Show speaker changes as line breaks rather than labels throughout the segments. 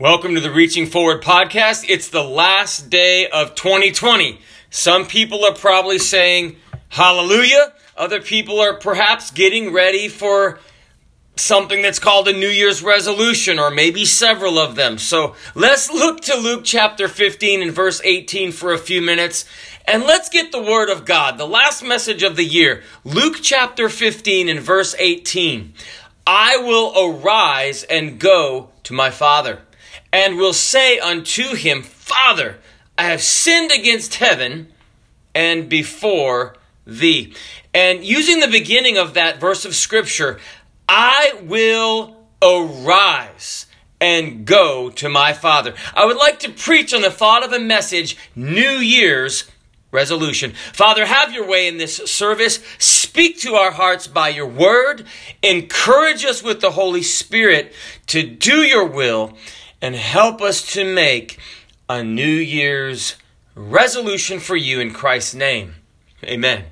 Welcome to the Reaching Forward podcast. It's the last day of 2020. Some people are probably saying hallelujah. Other people are perhaps getting ready for something that's called a New Year's resolution, or maybe several of them. So let's look to Luke chapter 15 and verse 18 for a few minutes, and let's get the Word of God, the last message of the year. Luke chapter 15 and verse 18. I will arise and go to my Father, and will say unto him, Father, I have sinned against heaven and before thee. And using the beginning of that verse of Scripture, I will arise and go to my Father. I would like to preach on the thought of a message, New Year's resolution. Father, have your way in this service. Speak to our hearts by your word. Encourage us with the Holy Spirit to do your will and help us to make a New Year's resolution for you in Christ's name. Amen.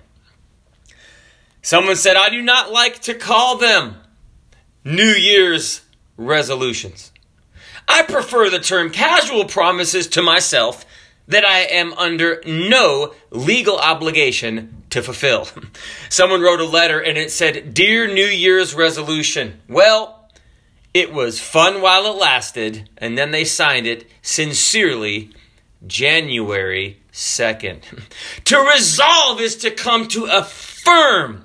Someone said, I do not like to call them New Year's resolutions. I prefer the term casual promises to myself that I am under no legal obligation to fulfill. Someone wrote a letter and it said, Dear New Year's resolution. Well, it was fun while it lasted, and then they signed it sincerely January 2nd. to resolve is to come to a firm,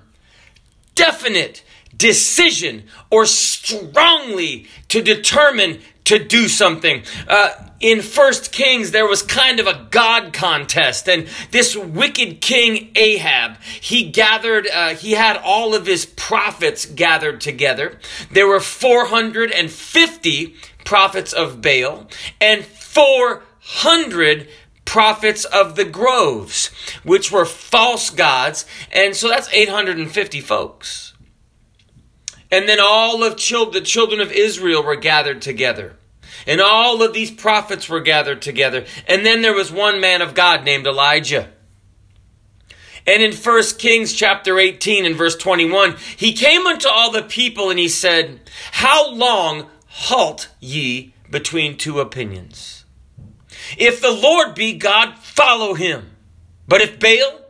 definite, decision or strongly to determine to do something. Uh, in First Kings, there was kind of a God contest, and this wicked king Ahab, he gathered, uh, he had all of his prophets gathered together. There were 450 prophets of Baal and 400 prophets of the groves, which were false gods, and so that's 850 folks. And then all of the children of Israel were gathered together. And all of these prophets were gathered together. And then there was one man of God named Elijah. And in 1 Kings chapter 18 and verse 21, he came unto all the people and he said, How long halt ye between two opinions? If the Lord be God, follow him. But if Baal,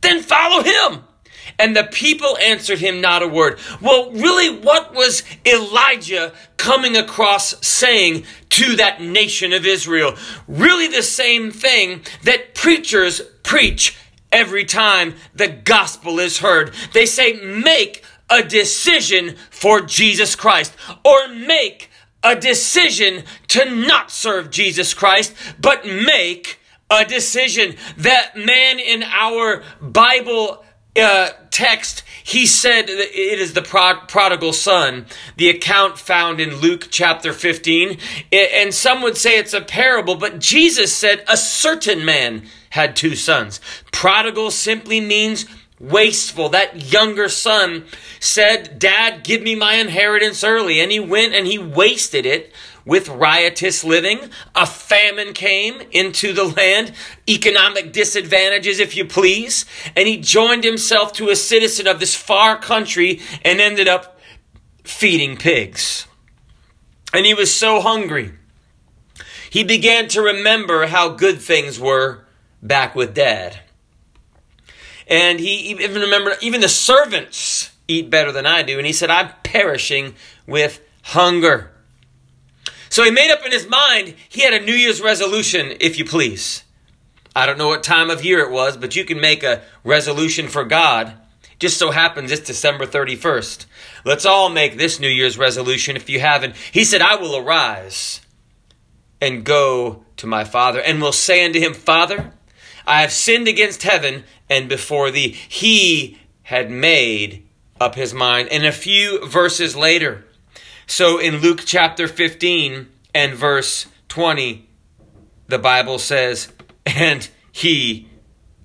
then follow him. And the people answered him not a word. Well, really, what was Elijah coming across saying to that nation of Israel? Really, the same thing that preachers preach every time the gospel is heard. They say, make a decision for Jesus Christ or make a decision to not serve Jesus Christ, but make a decision. That man in our Bible uh, text, he said it is the prod- prodigal son, the account found in Luke chapter 15. And some would say it's a parable, but Jesus said a certain man had two sons. Prodigal simply means wasteful. That younger son said, Dad, give me my inheritance early. And he went and he wasted it with riotous living. A famine came into the land, economic disadvantages, if you please, and he joined himself to a citizen of this far country and ended up feeding pigs. And he was so hungry. He began to remember how good things were back with dad. And he even remembered even the servants eat better than I do. And he said, I'm perishing with hunger. So he made up in his mind, he had a New Year's resolution, if you please. I don't know what time of year it was, but you can make a resolution for God. Just so happens it's December 31st. Let's all make this New Year's resolution if you haven't. He said, I will arise and go to my Father, and will say unto him, Father, I have sinned against heaven and before thee. He had made up his mind. And a few verses later, so in Luke chapter 15 and verse 20, the Bible says, and he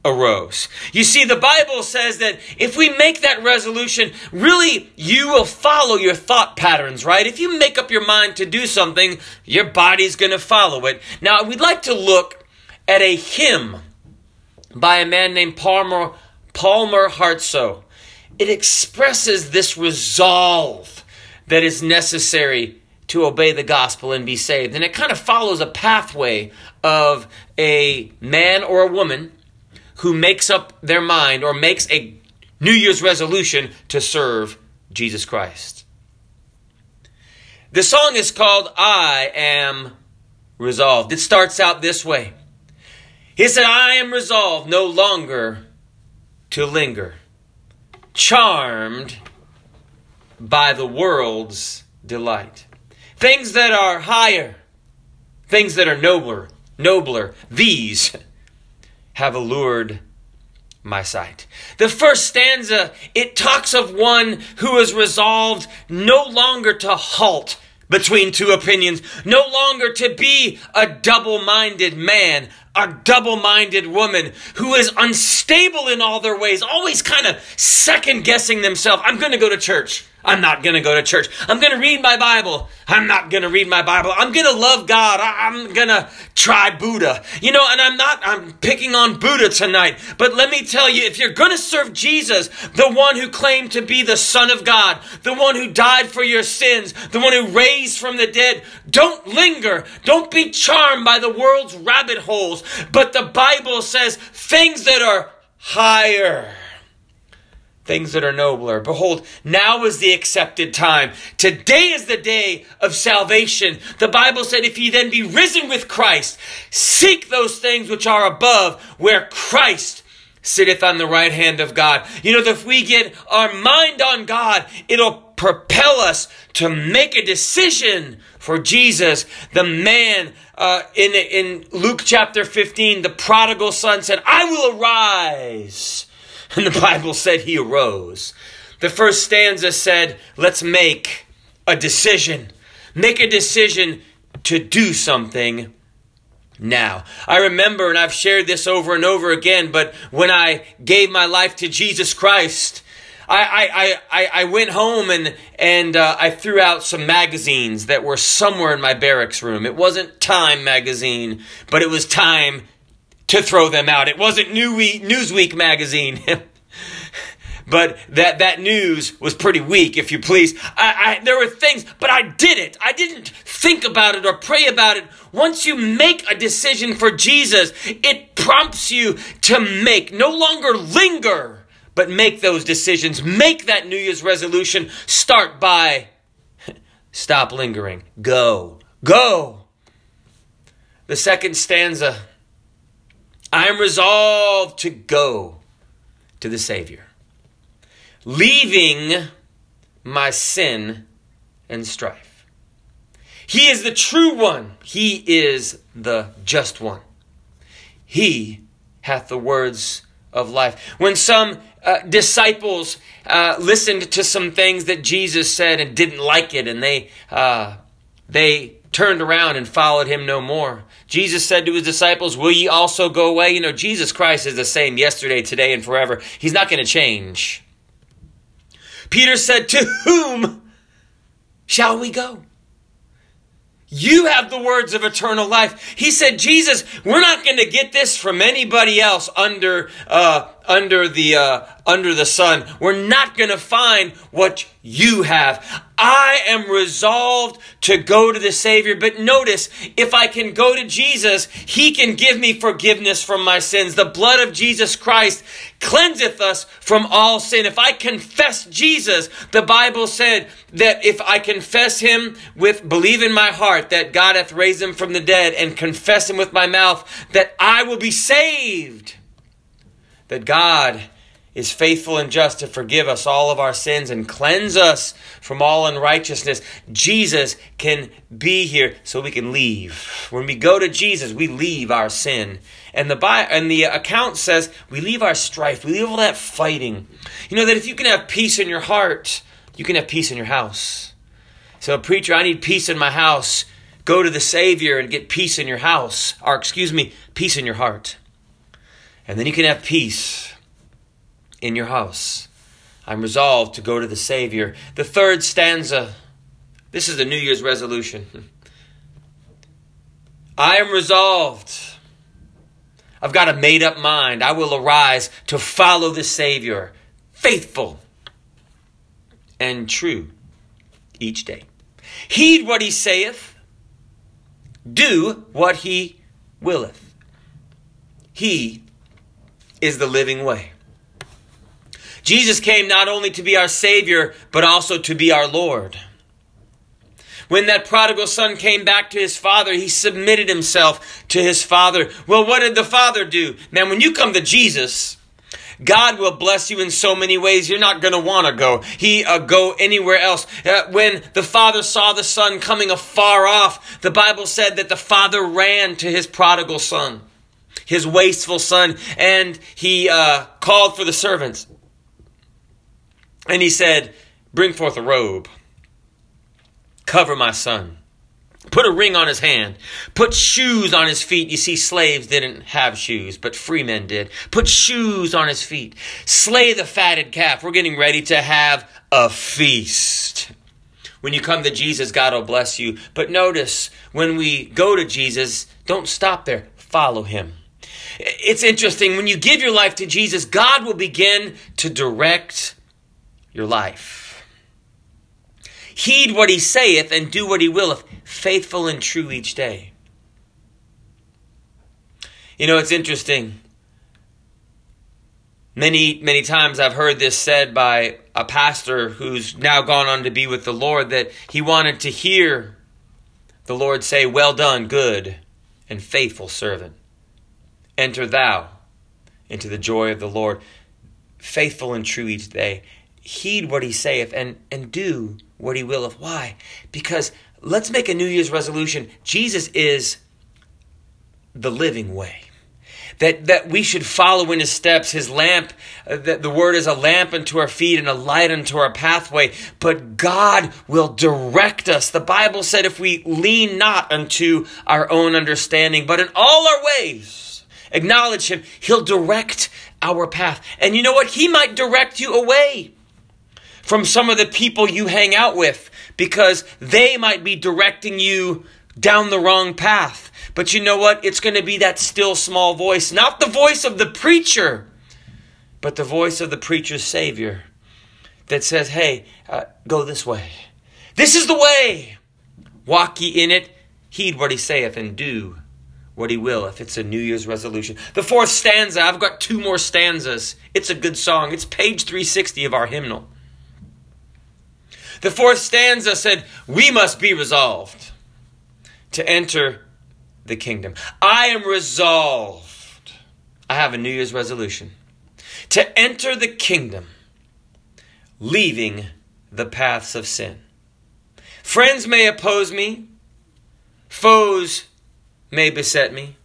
arose. You see, the Bible says that if we make that resolution, really you will follow your thought patterns, right? If you make up your mind to do something, your body's going to follow it. Now, we'd like to look at a hymn by a man named Palmer, Palmer Hartsough. It expresses this resolve that is necessary to obey the gospel and be saved. And it kind of follows a pathway of a man or a woman who makes up their mind or makes a New Year's resolution to serve Jesus Christ. The song is called I Am Resolved. It starts out this way He said, I am resolved no longer to linger, charmed by the world's delight. Things that are higher, things that are nobler, nobler, these have allured my sight. The first stanza, it talks of one who is resolved no longer to halt between two opinions, no longer to be a double minded man, a double minded woman who is unstable in all their ways, always kind of second guessing themselves. I'm going to go to church. I'm not going to go to church. I'm going to read my Bible. I'm not going to read my Bible. I'm going to love God. I- am going to try Buddha. You know, and I'm not, I'm picking on Buddha tonight. But let me tell you, if you're going to serve Jesus, the one who claimed to be the Son of God, the one who died for your sins, the one who raised from the dead, don't linger. Don't be charmed by the world's rabbit holes. But the Bible says things that are higher things that are nobler. Behold, now is the accepted time. Today is the day of salvation. The Bible said, if ye then be risen with Christ, seek those things which are above, where Christ sitteth on the right hand of God. You know, that if we get our mind on God, it'll propel us to make a decision for Jesus. The man uh, in, in Luke chapter 15, the prodigal son said, I will arise and the Bible said he arose. The first stanza said, let's make a decision. Make a decision to do something now. I remember, and I've shared this over and over again, but when I gave my life to Jesus Christ, I, I, I, I went home and, and uh, I threw out some magazines that were somewhere in my barracks room. It wasn't Time magazine, but it was Time to throw them out. It wasn't New Week, Newsweek magazine. but that that news was pretty weak, if you please. I, I, there were things, but I did it. I didn't think about it or pray about it. Once you make a decision for Jesus, it prompts you to make, no longer linger, but make those decisions. Make that New Year's resolution. Start by stop lingering. Go. Go. The second stanza I am resolved to go to the Savior, leaving my sin and strife. He is the true one, He is the just one. He hath the words of life. When some uh, disciples uh, listened to some things that Jesus said and didn't like it, and they uh, they turned around and followed him no more. Jesus said to his disciples, Will ye also go away? You know, Jesus Christ is the same yesterday, today, and forever. He's not going to change. Peter said, To whom shall we go? You have the words of eternal life. He said, Jesus, we're not going to get this from anybody else under uh, under the uh, under the sun. We're not going to find what you have. I am resolved to go to the Savior. But notice, if I can go to Jesus, He can give me forgiveness from my sins. The blood of Jesus Christ cleanseth us from all sin. If I confess Jesus, the Bible said that if I confess Him with, believe in my heart that God hath raised Him from the dead and confess Him with my mouth, that I will be saved. That God is faithful and just to forgive us all of our sins and cleanse us from all unrighteousness. Jesus can be here so we can leave. When we go to Jesus, we leave our sin. And the and the account says we leave our strife, we leave all that fighting. You know that if you can have peace in your heart, you can have peace in your house. So, preacher, I need peace in my house. Go to the Savior and get peace in your house, or excuse me, peace in your heart. And then you can have peace in your house. I'm resolved to go to the Savior. The third stanza, this is the New Year's resolution. I am resolved. I've got a made up mind. I will arise to follow the Savior, faithful and true each day. Heed what he saith, do what he willeth. He is the living way. Jesus came not only to be our Savior, but also to be our Lord. When that prodigal son came back to his father, he submitted himself to his father. Well, what did the father do? Man, when you come to Jesus, God will bless you in so many ways. You're not going to want to go. He uh, go anywhere else. Uh, when the father saw the son coming afar off, the Bible said that the father ran to his prodigal son, his wasteful son, and he uh, called for the servants. And he said, "Bring forth a robe." Cover my son. Put a ring on his hand. Put shoes on his feet. You see, slaves didn't have shoes, but free men did. Put shoes on his feet. Slay the fatted calf. We're getting ready to have a feast. When you come to Jesus, God will bless you. But notice, when we go to Jesus, don't stop there. Follow him. It's interesting. When you give your life to Jesus, God will begin to direct your life. Heed what he saith and do what he willeth, faithful and true each day. You know, it's interesting. Many, many times I've heard this said by a pastor who's now gone on to be with the Lord that he wanted to hear the Lord say, Well done, good and faithful servant. Enter thou into the joy of the Lord, faithful and true each day. Heed what he saith and, and do what he willeth. Why? Because let's make a New Year's resolution. Jesus is the living way. That, that we should follow in his steps, his lamp, uh, that the word is a lamp unto our feet and a light unto our pathway. But God will direct us. The Bible said if we lean not unto our own understanding, but in all our ways acknowledge him, he'll direct our path. And you know what? He might direct you away from some of the people you hang out with because they might be directing you down the wrong path. But you know what? It's going to be that still small voice, not the voice of the preacher, but the voice of the preacher's Savior that says, hey, uh, go this way. This is the way. Walk ye in it, heed what he saith, and do what he will if it's a New Year's resolution. The fourth stanza, I've got two more stanzas. It's a good song. It's page 360 of our hymnal. The fourth stanza said, We must be resolved to enter the kingdom. I am resolved. I have a New Year's resolution to enter the kingdom, leaving the paths of sin. Friends may oppose me, foes may beset me.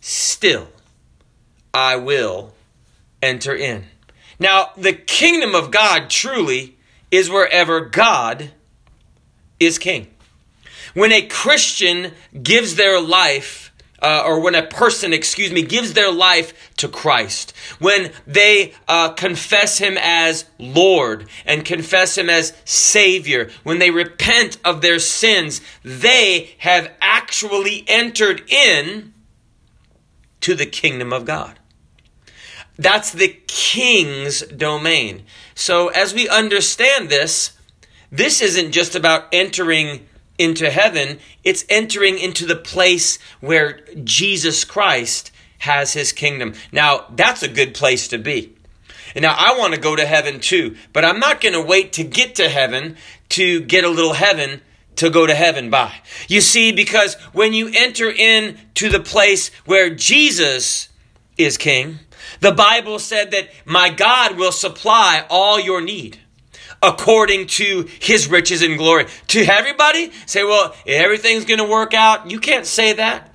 Still, I will enter in. Now, the kingdom of God truly is wherever God is king. When a Christian gives their life, uh, or when a person, excuse me, gives their life to Christ, when they uh, confess Him as Lord and confess Him as Savior, when they repent of their sins, they have actually entered in to the kingdom of God. That's the king's domain. So, as we understand this, this isn't just about entering into heaven, it's entering into the place where Jesus Christ has his kingdom. Now, that's a good place to be. And now I want to go to heaven too, but I'm not going to wait to get to heaven to get a little heaven to go to heaven by. You see, because when you enter in to the place where Jesus is king, the Bible said that my God will supply all your need according to his riches and glory. To everybody say, well, everything's going to work out. You can't say that.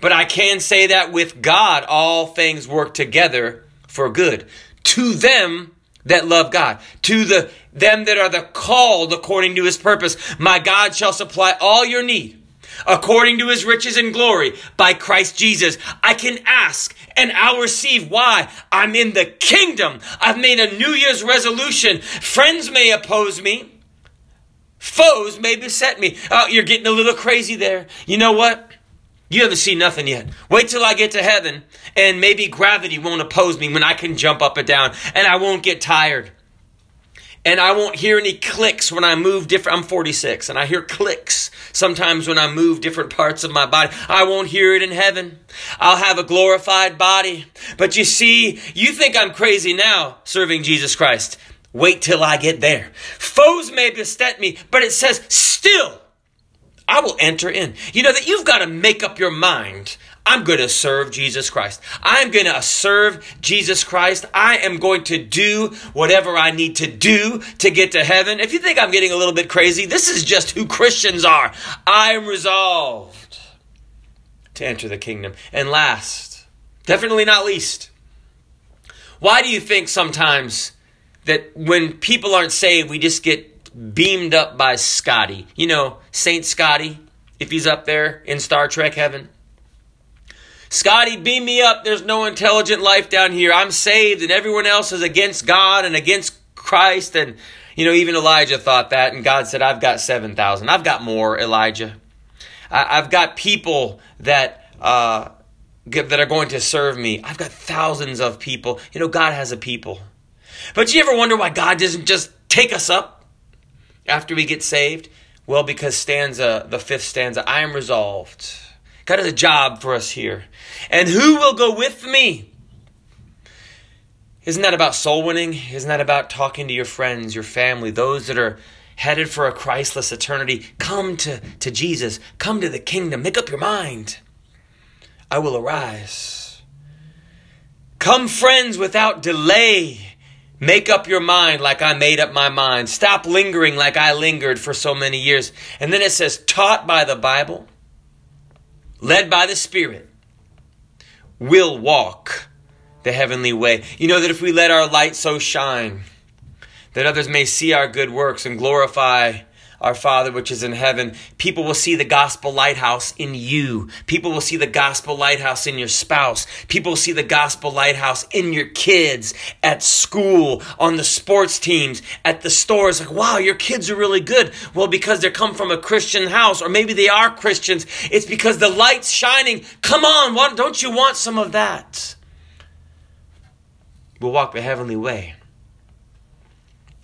But I can say that with God, all things work together for good. To them that love God, to the them that are the called according to his purpose, my God shall supply all your need according to his riches and glory by Christ Jesus. I can ask and I'll receive. Why? I'm in the kingdom. I've made a New Year's resolution. Friends may oppose me. Foes may beset me. Oh, you're getting a little crazy there. You know what? You haven't seen nothing yet. Wait till I get to heaven and maybe gravity won't oppose me when I can jump up and down and I won't get tired. And I won't hear any clicks when I move different. I'm 46 and I hear clicks sometimes when I move different parts of my body. I won't hear it in heaven. I'll have a glorified body. But you see, you think I'm crazy now serving Jesus Christ. Wait till I get there. Foes may beset me, but it says, still, I will enter in. You know that you've got to make up your mind I'm going to serve Jesus Christ. I'm going to serve Jesus Christ. I am going to do whatever I need to do to get to heaven. If you think I'm getting a little bit crazy, this is just who Christians are. I am resolved to enter the kingdom. And last, definitely not least, why do you think sometimes that when people aren't saved, we just get beamed up by Scotty? You know, Saint Scotty, if he's up there in Star Trek heaven. Scotty, beam me up. There's no intelligent life down here. I'm saved, and everyone else is against God and against Christ. And, you know, even Elijah thought that, and God said, I've got 7,000. I've got more, Elijah. I, have got people that. Uh, that are going to serve me. I've got thousands of people. You know, God has a people. But do you ever wonder why God doesn't just take us up after we get saved? Well, because stanza, the fifth stanza, I am resolved. God has a job for us here. And who will go with me? Isn't that about soul winning? Isn't that about talking to your friends, your family, those that are headed for a Christless eternity? Come to, to Jesus. Come to the kingdom. Make up your mind. I will arise. Come, friends, without delay. Make up your mind like I made up my mind. Stop lingering like I lingered for so many years. And then it says, taught by the Bible led by the Spirit, will walk the heavenly way. You know that if we let our light so shine, that others may see our good works and glorify our Father which is in heaven. People will see the gospel lighthouse in you. People will see the gospel lighthouse in your spouse. People will see the gospel lighthouse in your kids, at school, on the sports teams, at the stores. Like, wow, your kids are really good. Well, because they come from a Christian house, or maybe they are Christians. It's because the light's shining. Come on, don't you want some of that? We'll walk the heavenly way.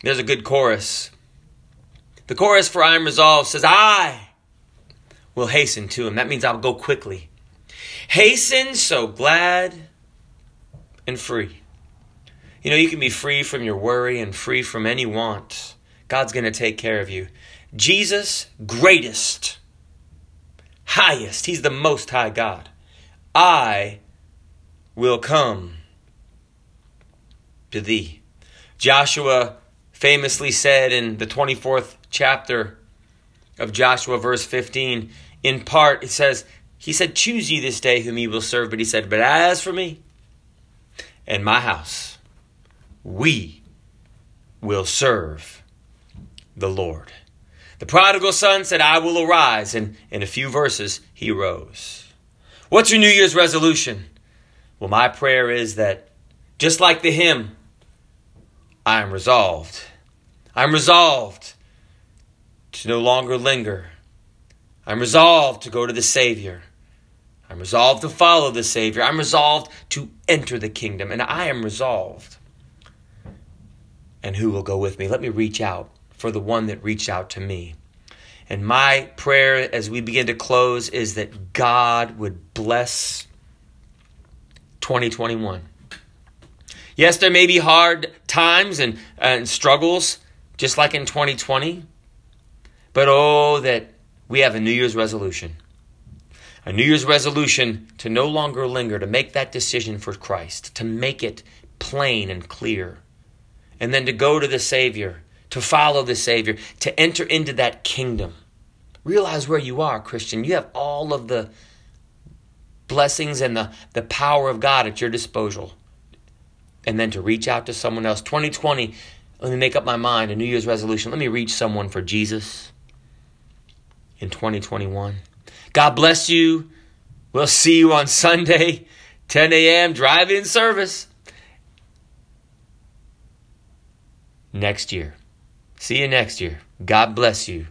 There's a good chorus. The chorus for I am resolved says, I will hasten to him. That means I'll go quickly. Hasten so glad and free. You know, you can be free from your worry and free from any want. God's going to take care of you. Jesus, greatest, highest, He's the most high God. I will come to thee. Joshua famously said in the 24th chapter of Joshua, verse 15, in part, it says, He said, Choose ye this day whom ye will serve. But he said, But as for me and my house, we will serve the Lord. The prodigal son said, I will arise. And in a few verses, he rose. What's your New Year's resolution? Well, my prayer is that just like the hymn, I am resolved. I'm resolved to no longer linger. I'm resolved to go to the Savior. I'm resolved to follow the Savior. I'm resolved to enter the kingdom. And I am resolved. And who will go with me? Let me reach out for the one that reached out to me. And my prayer as we begin to close is that God would bless 2021. Yes, there may be hard times and, and struggles, just like in 2020. But oh, that we have a New Year's resolution. A New Year's resolution to no longer linger, to make that decision for Christ, to make it plain and clear. And then to go to the Savior, to follow the Savior, to enter into that kingdom. Realize where you are, Christian. You have all of the blessings and the, the power of God at your disposal. And then to reach out to someone else. 2020, let me make up my mind, a New Year's resolution. Let me reach someone for Jesus in 2021. God bless you. We'll see you on Sunday, 10 a.m. drive in service next year. See you next year. God bless you.